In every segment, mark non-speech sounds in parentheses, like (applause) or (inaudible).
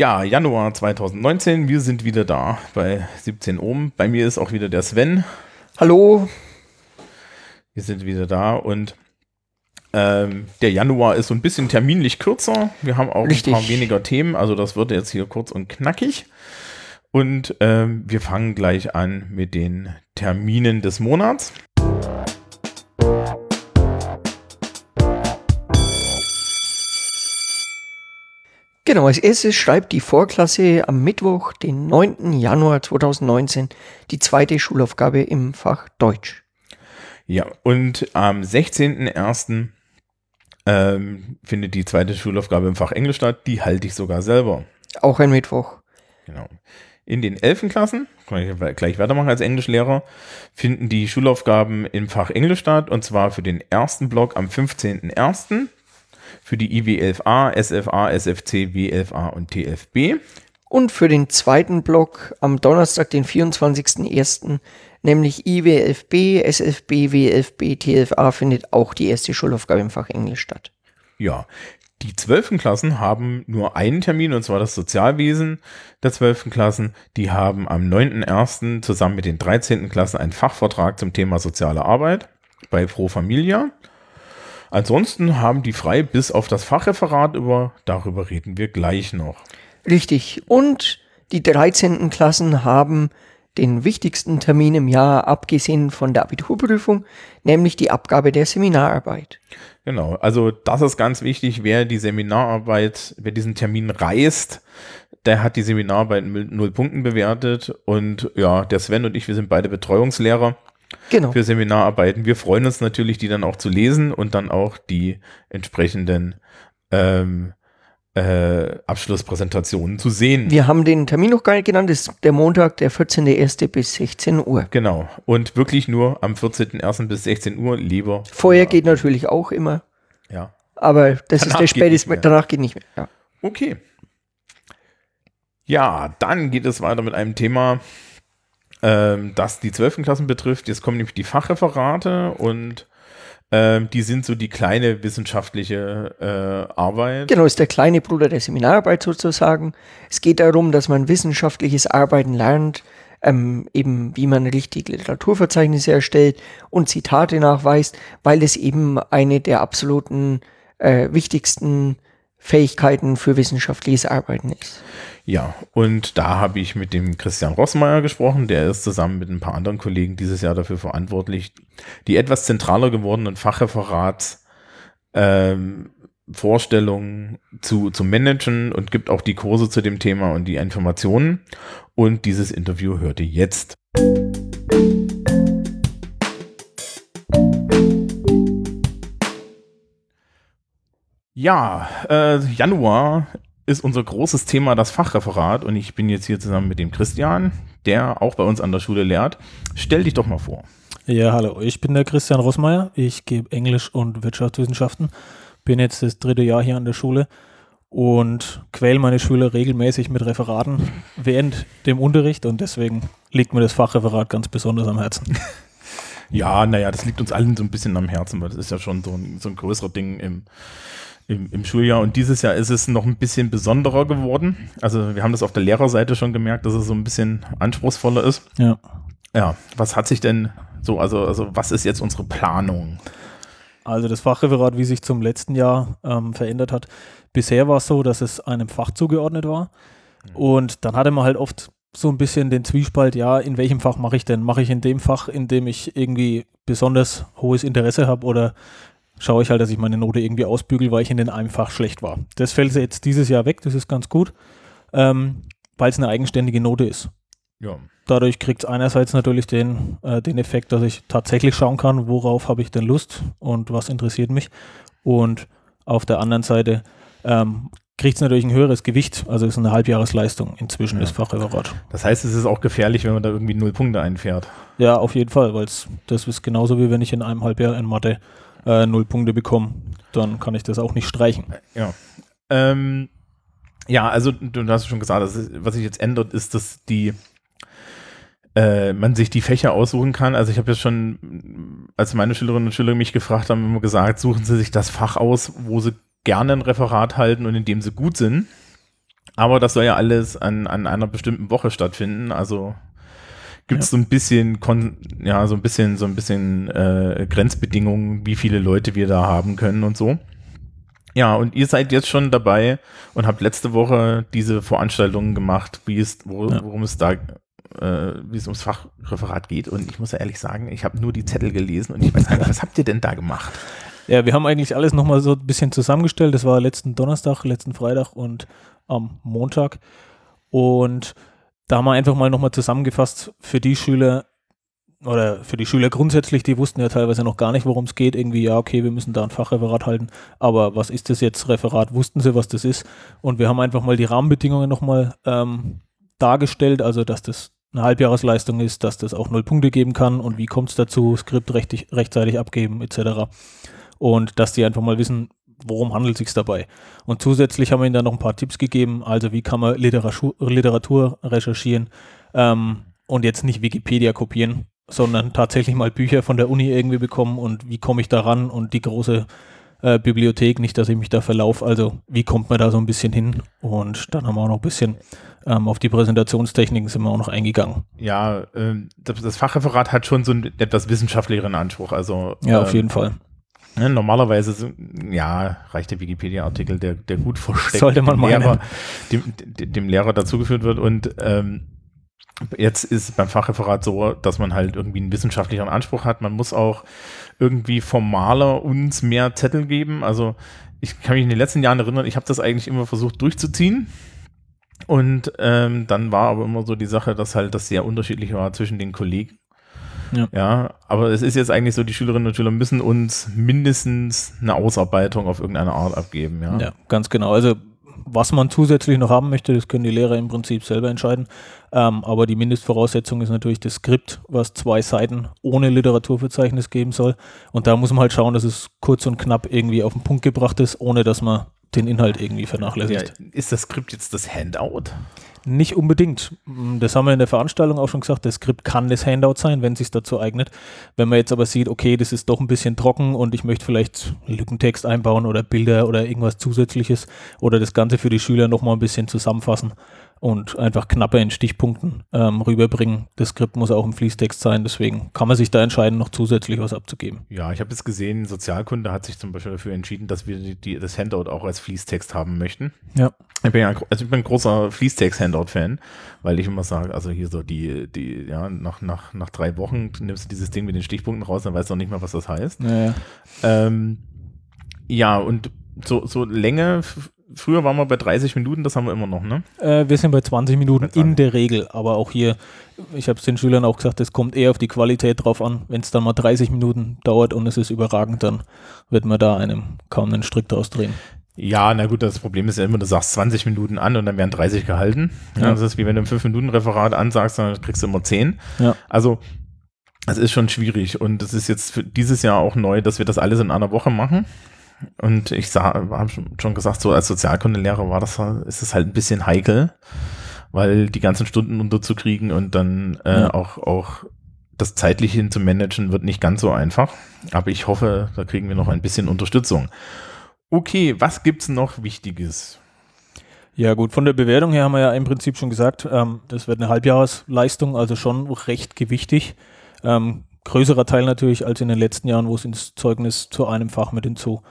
Ja, Januar 2019, wir sind wieder da bei 17 Ohm. Bei mir ist auch wieder der Sven. Hallo. Wir sind wieder da und ähm, der Januar ist so ein bisschen terminlich kürzer. Wir haben auch Richtig. ein paar weniger Themen, also das wird jetzt hier kurz und knackig. Und ähm, wir fangen gleich an mit den Terminen des Monats. Genau, als erstes schreibt die Vorklasse am Mittwoch, den 9. Januar 2019, die zweite Schulaufgabe im Fach Deutsch. Ja, und am 16.01. Ähm, findet die zweite Schulaufgabe im Fach Englisch statt. Die halte ich sogar selber. Auch ein Mittwoch. Genau. In den 11. Klassen, kann ich gleich weitermachen als Englischlehrer, finden die Schulaufgaben im Fach Englisch statt. Und zwar für den ersten Block am 15.01. Für die IW11a, SFA, SFC, W11a und TFB. Und für den zweiten Block am Donnerstag, den 24.01., nämlich IWFB, SFB, WFB, TFA, findet auch die erste Schulaufgabe im Fach Englisch statt. Ja, die zwölften Klassen haben nur einen Termin, und zwar das Sozialwesen der zwölften Klassen. Die haben am 9.01. zusammen mit den 13. Klassen einen Fachvortrag zum Thema soziale Arbeit bei Pro Familia. Ansonsten haben die frei bis auf das Fachreferat über, darüber reden wir gleich noch. Richtig. Und die 13. Klassen haben den wichtigsten Termin im Jahr, abgesehen von der Abiturprüfung, nämlich die Abgabe der Seminararbeit. Genau, also das ist ganz wichtig, wer die Seminararbeit, wer diesen Termin reißt, der hat die Seminararbeit mit null Punkten bewertet und ja, der Sven und ich, wir sind beide Betreuungslehrer Genau. für Seminararbeiten. Wir freuen uns natürlich, die dann auch zu lesen und dann auch die entsprechenden ähm, äh, Abschlusspräsentationen zu sehen. Wir haben den Termin noch gar nicht genannt, das ist der Montag, der 14.01. bis 16 Uhr. Genau. Und wirklich nur am 14.01. bis 16 Uhr, lieber. Vorher geht natürlich auch immer, Ja. aber das Danach ist der späteste, danach geht nicht mehr. Ja. Okay. Ja, dann geht es weiter mit einem Thema, ähm, das die 12. Klassen betrifft. Jetzt kommen nämlich die Fachreferate und ähm, die sind so die kleine wissenschaftliche äh, Arbeit. Genau, ist der kleine Bruder der Seminararbeit sozusagen. Es geht darum, dass man wissenschaftliches Arbeiten lernt, ähm, eben wie man richtig Literaturverzeichnisse erstellt und Zitate nachweist, weil es eben eine der absoluten äh, wichtigsten Fähigkeiten für wissenschaftliches Arbeiten ist. Ja, und da habe ich mit dem Christian Rossmeier gesprochen, der ist zusammen mit ein paar anderen Kollegen dieses Jahr dafür verantwortlich, die etwas zentraler gewordenen Fachreferats ähm, Vorstellungen zu, zu managen und gibt auch die Kurse zu dem Thema und die Informationen. Und dieses Interview hört ihr jetzt. Ja, äh, Januar ist unser großes Thema das Fachreferat und ich bin jetzt hier zusammen mit dem Christian, der auch bei uns an der Schule lehrt. Stell dich doch mal vor. Ja, hallo, ich bin der Christian Rossmeier. Ich gebe Englisch und Wirtschaftswissenschaften. Bin jetzt das dritte Jahr hier an der Schule und quäle meine Schüler regelmäßig mit Referaten (laughs) während dem Unterricht und deswegen liegt mir das Fachreferat ganz besonders am Herzen. (laughs) Ja, naja, das liegt uns allen so ein bisschen am Herzen, weil das ist ja schon so ein, so ein größeres Ding im, im, im Schuljahr. Und dieses Jahr ist es noch ein bisschen besonderer geworden. Also wir haben das auf der Lehrerseite schon gemerkt, dass es so ein bisschen anspruchsvoller ist. Ja. Ja, was hat sich denn so, also, also was ist jetzt unsere Planung? Also das Fachreferat, wie sich zum letzten Jahr ähm, verändert hat. Bisher war es so, dass es einem Fach zugeordnet war. Und dann hatte man halt oft so ein bisschen den Zwiespalt, ja, in welchem Fach mache ich denn? Mache ich in dem Fach, in dem ich irgendwie besonders hohes Interesse habe oder schaue ich halt, dass ich meine Note irgendwie ausbügel, weil ich in den einem Fach schlecht war. Das fällt jetzt dieses Jahr weg, das ist ganz gut, ähm, weil es eine eigenständige Note ist. Ja. Dadurch kriegt es einerseits natürlich den, äh, den Effekt, dass ich tatsächlich schauen kann, worauf habe ich denn Lust und was interessiert mich. Und auf der anderen Seite ähm, kriegt es natürlich ein höheres Gewicht, also ist eine Halbjahresleistung inzwischen Ja. das Fachreferat. Das heißt, es ist auch gefährlich, wenn man da irgendwie null Punkte einfährt. Ja, auf jeden Fall, weil das ist genauso wie wenn ich in einem Halbjahr in Mathe äh, null Punkte bekomme, dann kann ich das auch nicht streichen. Ja. Ähm, ja, also du hast schon gesagt, ist, was sich jetzt ändert, ist, dass die äh, man sich die Fächer aussuchen kann. Also ich habe jetzt schon, als meine Schülerinnen und Schüler mich gefragt haben, immer gesagt, suchen sie sich das Fach aus, wo sie gerne ein Referat halten und in dem sie gut sind. Aber das soll ja alles an, an einer bestimmten Woche stattfinden. Also gibt es ja. so ein bisschen, kon ja, so ein bisschen, so ein bisschen äh, Grenzbedingungen, wie viele Leute wir da haben können und so. Ja, und ihr seid jetzt schon dabei und habt letzte Woche diese Veranstaltungen gemacht, wie es, wo, ja. worum es da, äh, wie es ums Fachreferat geht. Und ich muss ja ehrlich sagen, ich habe nur die Zettel gelesen und ich weiß gar nicht, was habt ihr denn da gemacht? Ja, wir haben eigentlich alles nochmal so ein bisschen zusammengestellt. Das war letzten Donnerstag, letzten Freitag und am Montag. Und da haben wir einfach mal nochmal zusammengefasst für die Schüler, oder für die Schüler grundsätzlich, die wussten ja teilweise noch gar nicht, worum es geht. Irgendwie, ja, okay, wir müssen da ein Fachreferat halten, aber was ist das jetzt, Referat? Wussten sie, was das ist? Und wir haben einfach mal die Rahmenbedingungen nochmal ähm, dargestellt, also dass das eine Halbjahresleistung ist, dass das auch null Punkte geben kann und wie kommt es dazu, Skript rechtig, rechtzeitig abgeben etc. Und dass die einfach mal wissen, worum handelt es sich dabei. Und zusätzlich haben wir ihnen dann noch ein paar Tipps gegeben, also wie kann man Literatur, Literatur recherchieren ähm, und jetzt nicht Wikipedia kopieren, sondern tatsächlich mal Bücher von der Uni irgendwie bekommen und wie komme ich da ran und die große äh, Bibliothek, nicht, dass ich mich da verlaufe. Also wie kommt man da so ein bisschen hin? Und dann haben wir auch noch ein bisschen ähm, auf die Präsentationstechniken sind wir auch noch eingegangen. Ja, äh, das, das, Fachreferat hat schon so einen etwas wissenschaftlicheren Anspruch. Also ja, auf ähm, jeden Fall. Ne, normalerweise, ja, reicht der Wikipedia-Artikel, der, der gut versteckt Sollte man dem, Lehrer, dem, dem Lehrer dazugeführt wird und ähm, Jetzt ist beim Fachreferat so, dass man halt irgendwie einen wissenschaftlichen Anspruch hat. Man muss auch irgendwie formaler uns mehr Zettel geben. Also ich kann mich in den letzten Jahren erinnern, ich habe das eigentlich immer versucht durchzuziehen. Und ähm, dann war aber immer so die Sache, dass halt das sehr unterschiedlich war zwischen den Kollegen. Ja. ja, aber es ist jetzt eigentlich so, die Schülerinnen und Schüler müssen uns mindestens eine Ausarbeitung auf irgendeine Art abgeben. Ja, ja ganz genau. Also was man zusätzlich noch haben möchte, das können die Lehrer im Prinzip selber entscheiden. Ähm, aber die Mindestvoraussetzung ist natürlich das Skript, was zwei Seiten ohne Literaturverzeichnis geben soll. Und da muss man halt schauen, dass es kurz und knapp irgendwie auf den Punkt gebracht ist, ohne dass man den Inhalt irgendwie vernachlässigt. Ja, ist das Skript jetzt das Handout? Nicht unbedingt. Das haben wir in der Veranstaltung auch schon gesagt. Das Skript kann das Handout sein, wenn es sich dazu eignet. Wenn man jetzt aber sieht, okay, das ist doch ein bisschen trocken und ich möchte vielleicht Lückentext einbauen oder Bilder oder irgendwas Zusätzliches oder das Ganze für die Schüler nochmal ein bisschen zusammenfassen, und einfach knapper in Stichpunkten ähm, rüberbringen. Das Skript muss auch im Fließtext sein, deswegen kann man sich da entscheiden, noch zusätzlich was abzugeben. Ja, ich habe jetzt gesehen, Sozialkunde hat sich zum Beispiel dafür entschieden, dass wir die, die, das Handout auch als Fließtext haben möchten. Ja. Ich bin ja also ich bin ein großer Fließtext-Handout-Fan, weil ich immer sage, also hier so die, die, ja, nach, nach, nach drei Wochen nimmst du dieses Ding mit den Stichpunkten raus, dann weißt du auch nicht mehr, was das heißt. Ja, ja. Ähm, ja und so, so Länge früher waren wir bei 30 Minuten, das haben wir immer noch, ne? Äh, wir sind bei 20 Minuten bei 20. in der Regel, aber auch hier, ich habe es den Schülern auch gesagt, es kommt eher auf die Qualität drauf an. Wenn es dann mal 30 Minuten dauert und es ist überragend, dann wird man da einem kaum einen Strick draus drehen. Ja, na gut, das Problem ist ja immer, du sagst 20 Minuten an und dann werden 30 gehalten. Ja. Das ist wie wenn du ein 5-Minuten-Referat ansagst, dann kriegst du immer 10. Ja. Also, es ist schon schwierig und es ist jetzt für dieses Jahr auch neu, dass wir das alles in einer Woche machen. Und ich habe schon gesagt, so als Sozialkundelehrer war das, ist es halt ein bisschen heikel, weil die ganzen Stunden unterzukriegen und dann äh, ja. auch, auch das zeitlich hin zu managen wird nicht ganz so einfach. Aber ich hoffe, da kriegen wir noch ein bisschen Unterstützung. Okay, was gibt's noch Wichtiges? Ja gut, von der Bewertung her haben wir ja im Prinzip schon gesagt, ähm, das wird eine Halbjahresleistung, also schon recht gewichtig. Ähm, größerer Teil natürlich als in den letzten Jahren, wo es ins Zeugnis zu einem Fach mit hinzu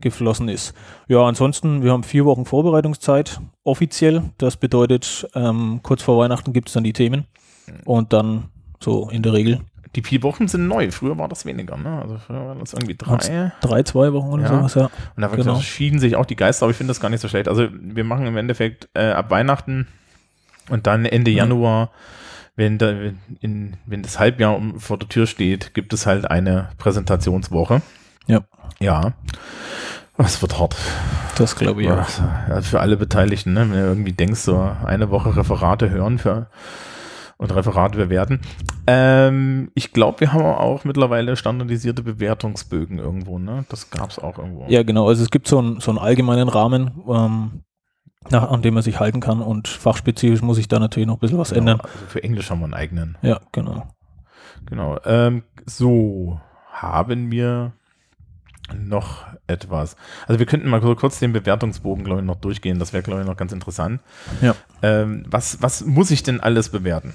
geflossen ist. Ja, ansonsten, wir haben vier Wochen Vorbereitungszeit offiziell. Das bedeutet, ähm, kurz vor Weihnachten gibt es dann die Themen und dann so in der Regel. Die vier Wochen sind neu. Früher war das weniger, ne? Also früher waren das irgendwie drei. Drei, zwei Wochen oder ja. sowas, ja. Und da genau. schieden sich auch die Geister, aber ich finde das gar nicht so schlecht. Also wir machen im Endeffekt äh, ab Weihnachten und dann Ende ja. Januar, wenn, da, in, wenn das Halbjahr vor der Tür steht, gibt es halt eine Präsentationswoche. Ja. Ja. Das wird hart. Das glaube ich auch. Ja, für alle Beteiligten, ne? wenn du irgendwie denkst, so eine Woche Referate hören für und Referate bewerten. Ähm, ich glaube, wir haben auch mittlerweile standardisierte Bewertungsbögen irgendwo, ne? Das gab es auch irgendwo. Ja, genau. Also es gibt so, ein, so einen allgemeinen Rahmen, ähm, nach, an dem man sich halten kann und fachspezifisch muss ich da natürlich noch ein bisschen was genau, ändern. Also für Englisch haben wir einen eigenen. Ja, genau. Genau. Ähm, so haben wir noch etwas. Also wir könnten mal kurz den Bewertungsbogen, glaube ich, noch durchgehen. Das wäre, glaube ich, noch ganz interessant. Ja. Ähm, was, was muss ich denn alles bewerten?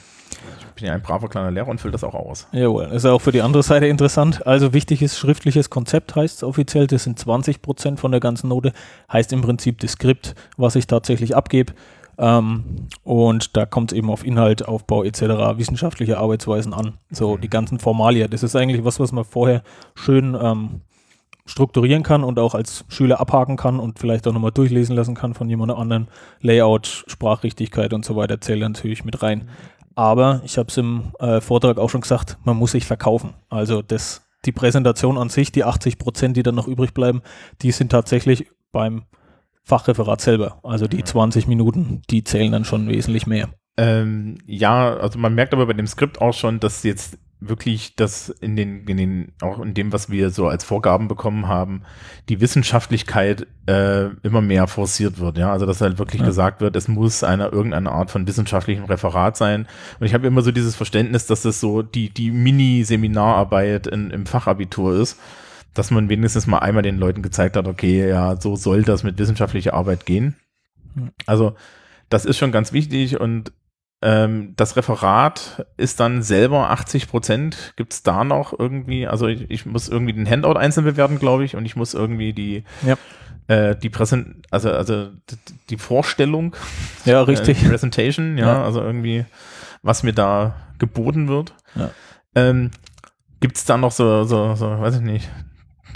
Ich bin ja ein braver kleiner Lehrer und fülle das auch aus. Jawohl, ist auch für die andere Seite interessant. Also wichtiges schriftliches Konzept heißt es offiziell, das sind 20 Prozent von der ganzen Note, heißt im Prinzip das Skript, was ich tatsächlich abgebe. Ähm, und da kommt es eben auf Inhalt, Aufbau etc., wissenschaftliche Arbeitsweisen an. So die ganzen Formalien. Das ist eigentlich was, was man vorher schön ähm, strukturieren kann und auch als Schüler abhaken kann und vielleicht auch nochmal durchlesen lassen kann von jemand anderen. Layout, Sprachrichtigkeit und so weiter zählen natürlich mit rein. Aber ich habe es im äh, Vortrag auch schon gesagt, man muss sich verkaufen. Also das, die Präsentation an sich, die 80 Prozent, die dann noch übrig bleiben, die sind tatsächlich beim Fachreferat selber. Also die 20 Minuten, die zählen dann schon wesentlich mehr. Ähm, ja, also man merkt aber bei dem Skript auch schon, dass jetzt wirklich das in den, in den, auch in dem, was wir so als Vorgaben bekommen haben, die Wissenschaftlichkeit äh, immer mehr forciert wird. Ja, also dass halt wirklich ja. gesagt wird, es muss eine irgendeine Art von wissenschaftlichem Referat sein. Und ich habe immer so dieses Verständnis, dass das so die die Mini-Seminararbeit im Fachabitur ist, dass man wenigstens mal einmal den Leuten gezeigt hat, okay, ja, so soll das mit wissenschaftlicher Arbeit gehen. Also das ist schon ganz wichtig und ähm, das Referat ist dann selber 80 Prozent. Gibt es da noch irgendwie, also ich, ich, muss irgendwie den Handout einzeln bewerten, glaube ich, und ich muss irgendwie die, ja. äh, die Präsent, also, also die Vorstellung, ja, richtig. Äh, Presentation, ja, ja, also irgendwie, was mir da geboten wird. Ja. Ähm, Gibt es da noch so, so, so, weiß ich nicht,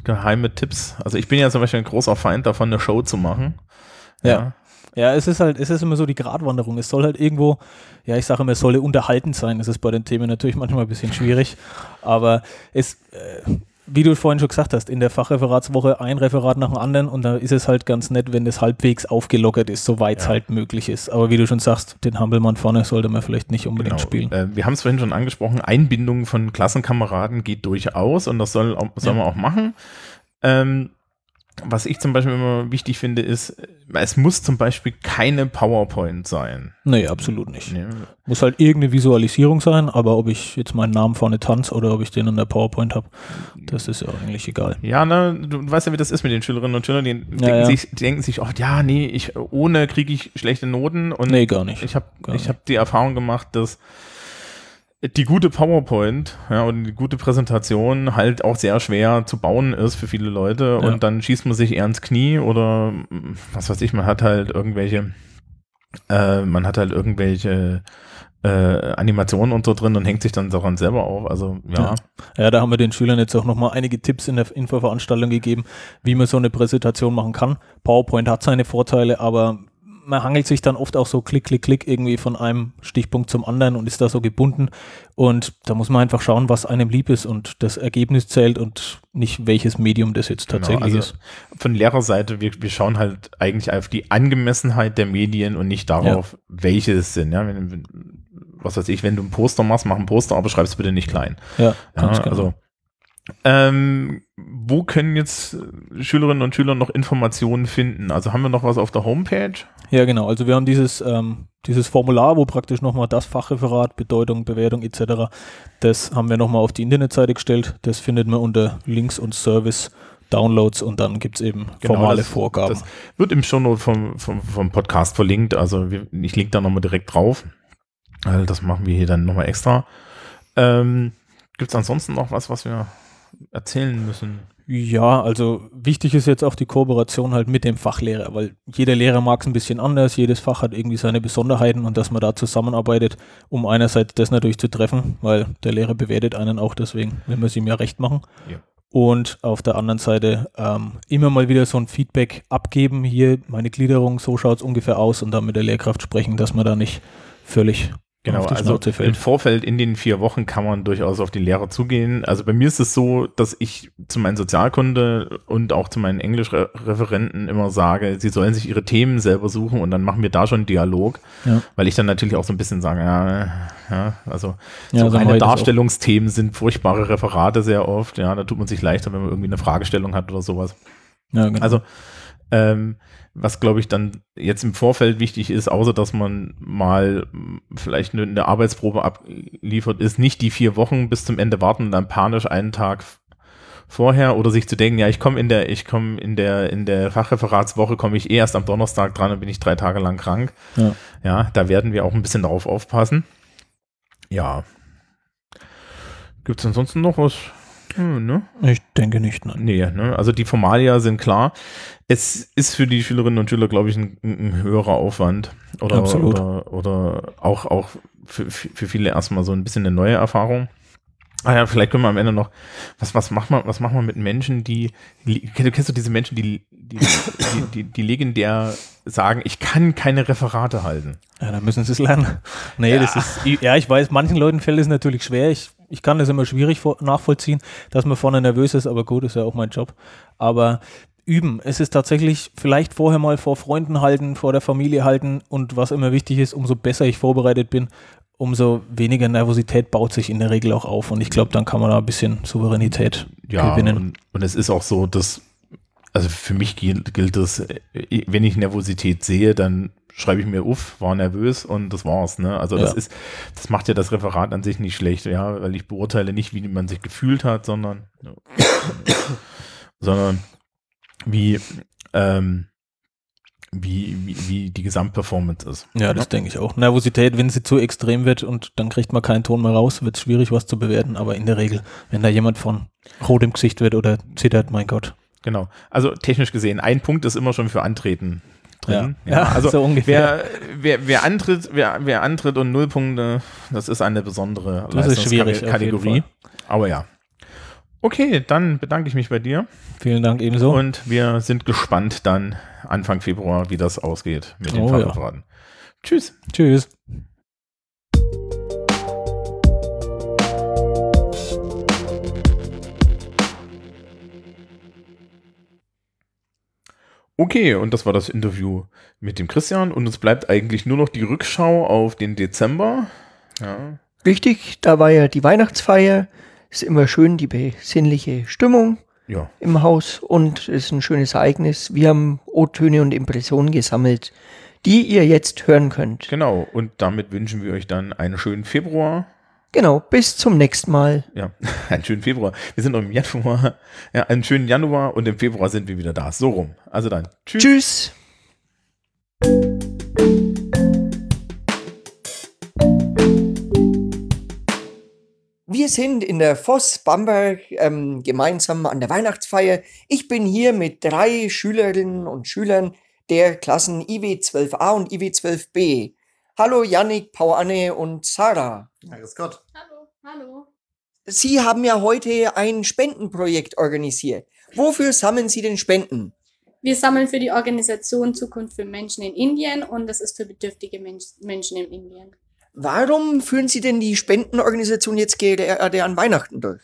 geheime Tipps? Also ich bin ja zum Beispiel ein großer Feind davon, eine Show zu machen. ja. Ja, es ist halt, es ist immer so die Gratwanderung. Es soll halt irgendwo, ja, ich sage immer, es solle unterhaltend sein. Das ist bei den Themen natürlich manchmal ein bisschen schwierig. Aber es, äh, wie du vorhin schon gesagt hast, in der Fachreferatswoche ein Referat nach dem anderen und da ist es halt ganz nett, wenn das halbwegs aufgelockert ist, soweit es ja. halt möglich ist. Aber wie du schon sagst, den Hampelmann vorne sollte man vielleicht nicht unbedingt genau. spielen. Äh, wir haben es vorhin schon angesprochen, Einbindung von Klassenkameraden geht durchaus und das soll, auch, soll ja. man auch machen. Ähm, was ich zum Beispiel immer wichtig finde, ist, es muss zum Beispiel keine PowerPoint sein. Nee, absolut nicht. Nee. Muss halt irgendeine Visualisierung sein, aber ob ich jetzt meinen Namen vorne tanze oder ob ich den in der PowerPoint habe, das ist ja eigentlich egal. Ja, ne, du weißt ja, wie das ist mit den Schülerinnen und Schülern, die, ja, denken, ja. Sich, die denken sich, oh ja, nee, ich, ohne kriege ich schlechte Noten. Und nee, gar nicht. Ich habe hab die Erfahrung gemacht, dass die gute PowerPoint ja, und die gute Präsentation halt auch sehr schwer zu bauen ist für viele Leute ja. und dann schießt man sich eher ins Knie oder was weiß ich, man hat halt irgendwelche, äh, man hat halt irgendwelche äh, Animationen und so drin und hängt sich dann daran selber auf. Also ja. ja. Ja, da haben wir den Schülern jetzt auch nochmal einige Tipps in der Infoveranstaltung gegeben, wie man so eine Präsentation machen kann. PowerPoint hat seine Vorteile, aber man hangelt sich dann oft auch so klick, klick, klick irgendwie von einem Stichpunkt zum anderen und ist da so gebunden. Und da muss man einfach schauen, was einem lieb ist und das Ergebnis zählt und nicht welches Medium das jetzt genau, tatsächlich genau, also ist. Von Lehrerseite, wir, wir schauen halt eigentlich auf die Angemessenheit der Medien und nicht darauf, ja. welche es sind. Ja, wenn, wenn, was weiß ich, wenn du ein Poster machst, mach ein Poster, aber schreib es bitte nicht klein. Ja, ja genau. also ähm, wo können jetzt Schülerinnen und Schüler noch Informationen finden? Also haben wir noch was auf der Homepage? Ja, genau. Also wir haben dieses, ähm, dieses Formular, wo praktisch nochmal das Fachreferat, Bedeutung, Bewertung etc., das haben wir nochmal auf die Internetseite gestellt. Das findet man unter Links und Service. Downloads und dann gibt es eben genau, formale das, Vorgaben. Das wird im Shownote vom, vom, vom Podcast verlinkt. Also ich link da nochmal direkt drauf. Also das machen wir hier dann nochmal extra. Ähm, gibt es ansonsten noch was, was wir erzählen müssen. Ja, also wichtig ist jetzt auch die Kooperation halt mit dem Fachlehrer, weil jeder Lehrer mag es ein bisschen anders, jedes Fach hat irgendwie seine Besonderheiten und dass man da zusammenarbeitet, um einerseits das natürlich zu treffen, weil der Lehrer bewertet einen auch deswegen, wenn wir es ihm ja recht machen. Ja. Und auf der anderen Seite ähm, immer mal wieder so ein Feedback abgeben, hier meine Gliederung, so schaut es ungefähr aus und dann mit der Lehrkraft sprechen, dass man da nicht völlig Genau, also im Vorfeld in den vier Wochen kann man durchaus auf die Lehrer zugehen. Also bei mir ist es so, dass ich zu meinen Sozialkunde und auch zu meinen Englischreferenten immer sage, sie sollen sich ihre Themen selber suchen und dann machen wir da schon einen Dialog, ja. weil ich dann natürlich auch so ein bisschen sage, ja, ja also ja, so reine Darstellungsthemen sind furchtbare Referate sehr oft. Ja, da tut man sich leichter, wenn man irgendwie eine Fragestellung hat oder sowas. Ja, genau. Also ähm, was glaube ich dann jetzt im Vorfeld wichtig ist, außer dass man mal vielleicht eine, eine, Arbeitsprobe abliefert, ist nicht die vier Wochen bis zum Ende warten und dann panisch einen Tag vorher oder sich zu denken, ja, ich komme in der, ich komme in der, in der Fachreferatswoche komme ich eh erst am Donnerstag dran und bin ich drei Tage lang krank. Ja. ja, da werden wir auch ein bisschen darauf aufpassen. Ja. Gibt es ansonsten noch was? Hm, ne? Ich denke nicht, nein. Nee, ne? also die Formalia sind klar. Es ist für die Schülerinnen und Schüler, glaube ich, ein, ein höherer Aufwand. Oder, Absolut. oder, oder auch, auch für, für viele erstmal so ein bisschen eine neue Erfahrung. Ah ja, vielleicht können wir am Ende noch, was, was macht man, was macht man mit Menschen, die, kennst du diese Menschen, die, die, die, die, die legendär sagen, ich kann keine Referate halten? Ja, dann müssen sie es lernen. (laughs) Nee, Ja. das ist, ja, ich weiß, manchen Leuten fällt es natürlich schwer. Ich, ich kann das immer schwierig nachvollziehen, dass man vorne nervös ist, aber gut, ist ja auch mein Job. Aber üben, es ist tatsächlich vielleicht vorher mal vor Freunden halten, vor der Familie halten und was immer wichtig ist, umso besser ich vorbereitet bin, umso weniger Nervosität baut sich in der Regel auch auf und ich glaube, dann kann man da ein bisschen Souveränität Ja, gewinnen. und, und es ist auch so, dass, also für mich gilt, gilt das, äh, wenn ich Nervosität sehe, dann schreibe ich mir, uff, war nervös und das war's, ne? Also das Ja. ist, das macht ja das Referat an sich nicht schlecht, ja, weil ich beurteile nicht, wie man sich gefühlt hat, sondern, (coughs) sondern wie, ähm, wie, wie, wie die Gesamtperformance ist. Ja, das denke ich auch. Nervosität, wenn sie zu extrem wird und dann kriegt man keinen Ton mehr raus, wird es schwierig, was zu bewerten. Aber in der Regel, wenn da jemand von rot im Gesicht wird oder zittert, mein Gott. Genau. Also technisch gesehen, ein Punkt ist immer schon für Antreten drin. Ja. Ja, (laughs) also so ungefähr. Wer, wer, wer antritt, wer, wer antritt und null Punkte, das ist eine besondere Das Kategorie. Aber ja. Okay, dann bedanke ich mich bei dir Vielen Dank ebenso. und wir sind gespannt dann Anfang Februar, wie das ausgeht mit den Oh, ja. Tschüss. Tschüss. Okay, und das war das Interview mit dem Christian und es bleibt eigentlich nur noch die Rückschau auf den Dezember. Ja. Richtig, da war ja die Weihnachtsfeier. Ist immer schön die besinnliche Stimmung Ja. im Haus und ist ein schönes Ereignis. Wir haben O-Töne und Impressionen gesammelt, die ihr jetzt hören könnt. Genau, und damit wünschen wir euch dann einen schönen Februar. Genau, bis zum nächsten Mal. Ja, (laughs) einen schönen Februar. Wir sind noch im Januar. Ja, einen schönen Januar und im Februar sind wir wieder da. So rum. Also dann. Tschüss. Tschüss. Wir sind in der Voss Bamberg ähm, gemeinsam an der Weihnachtsfeier. Ich bin hier mit drei Schülerinnen und Schülern der Klassen IW 12a und IW 12b. Hallo Yannick, Pauanne und Sarah. Ja, grüß Gott. Hallo, hallo. Sie haben ja heute ein Spendenprojekt organisiert. Wofür sammeln Sie denn Spenden? Wir sammeln für die Organisation Zukunft für Menschen in Indien und das ist für bedürftige Mensch Menschen in Indien. Warum führen Sie denn die Spendenorganisation jetzt gerade an Weihnachten durch?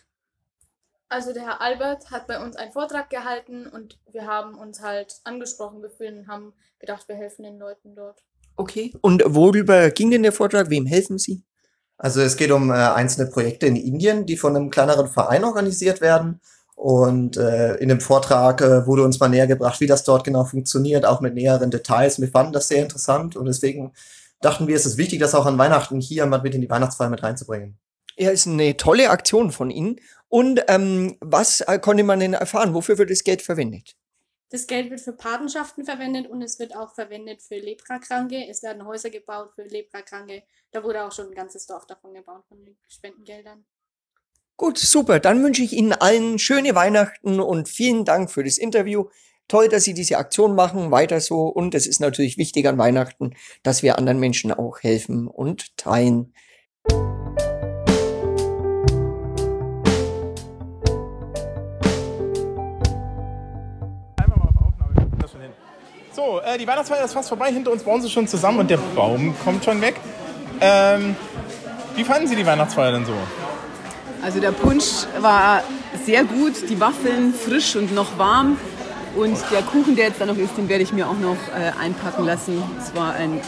Also der Herr Albert hat bei uns einen Vortrag gehalten und wir haben uns halt angesprochen gefühlt und haben gedacht, wir helfen den Leuten dort. Okay. Und worüber ging denn der Vortrag? Wem helfen Sie? Also es geht um äh, einzelne Projekte in Indien, die von einem kleineren Verein organisiert werden. Und äh, in dem Vortrag äh, wurde uns mal näher gebracht, wie das dort genau funktioniert, auch mit näheren Details. Wir fanden das sehr interessant und deswegen dachten wir, es ist wichtig, das auch an Weihnachten hier mal mit in die Weihnachtsfeier mit reinzubringen. Ja, ist eine tolle Aktion von Ihnen. Und ähm, was äh, konnte man denn erfahren? Wofür wird das Geld verwendet? Das Geld wird für Patenschaften verwendet und es wird auch verwendet für Leprakranke. Es werden Häuser gebaut für Leprakranke. Da wurde auch schon ein ganzes Dorf davon gebaut von den Spendengeldern. Gut, super. Dann wünsche ich Ihnen allen schöne Weihnachten und vielen Dank für das Interview. Toll, dass Sie diese Aktion machen. Weiter so. Und es ist natürlich wichtig an Weihnachten, dass wir anderen Menschen auch helfen und teilen. So, äh, die Weihnachtsfeier ist fast vorbei. Hinter uns bauen sie schon zusammen und der Baum kommt schon weg. Ähm, wie fanden Sie die Weihnachtsfeier denn so? Also der Punsch war sehr gut, die Waffeln frisch und noch warm. Und der Kuchen, der jetzt da noch ist, den werde ich mir auch noch äh, einpacken lassen. Es war ein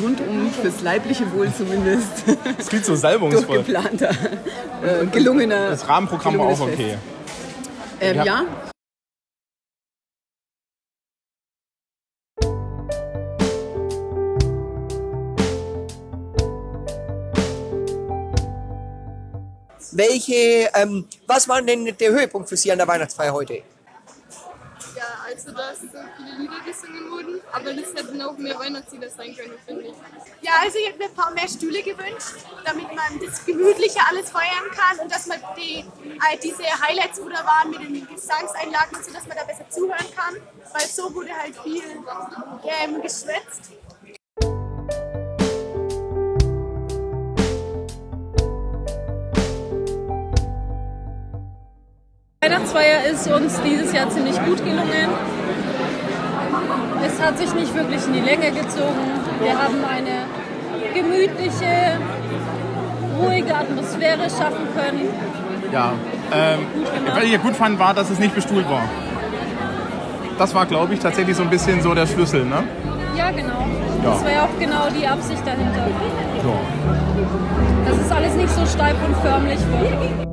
rundum fürs leibliche Wohl zumindest Das klingt so salbungsvoll. durchgeplanter, äh, gelungener. Das Rahmenprogramm war auch okay. Ähm, Ja. ja, welche, ähm, was war denn der Höhepunkt für Sie an der Weihnachtsfeier heute? Also dass so viele Lieder gesungen wurden, aber das hätten auch mehr Weihnachtslieder sein können, finde ich. Ja, also ich hätte mir ein paar mehr Stühle gewünscht, damit man das Gemütliche alles feiern kann und dass man die, äh, diese Highlights, wo da waren mit den Gesangseinlagen und so, dass man da besser zuhören kann, weil so wurde halt viel ähm, geschwätzt. Weihnachtsfeier ist uns dieses Jahr ziemlich gut gelungen. Es hat sich nicht wirklich in die Länge gezogen. Wir haben eine gemütliche, ruhige Atmosphäre schaffen können. Ja, ähm, was ich ja gut fand, war, dass es nicht bestuhlt war. Das war, glaube ich, tatsächlich so ein bisschen so der Schlüssel, ne? Ja, genau. Ja. Das war ja auch genau die Absicht dahinter. So. Dass es alles nicht so steif und förmlich wird.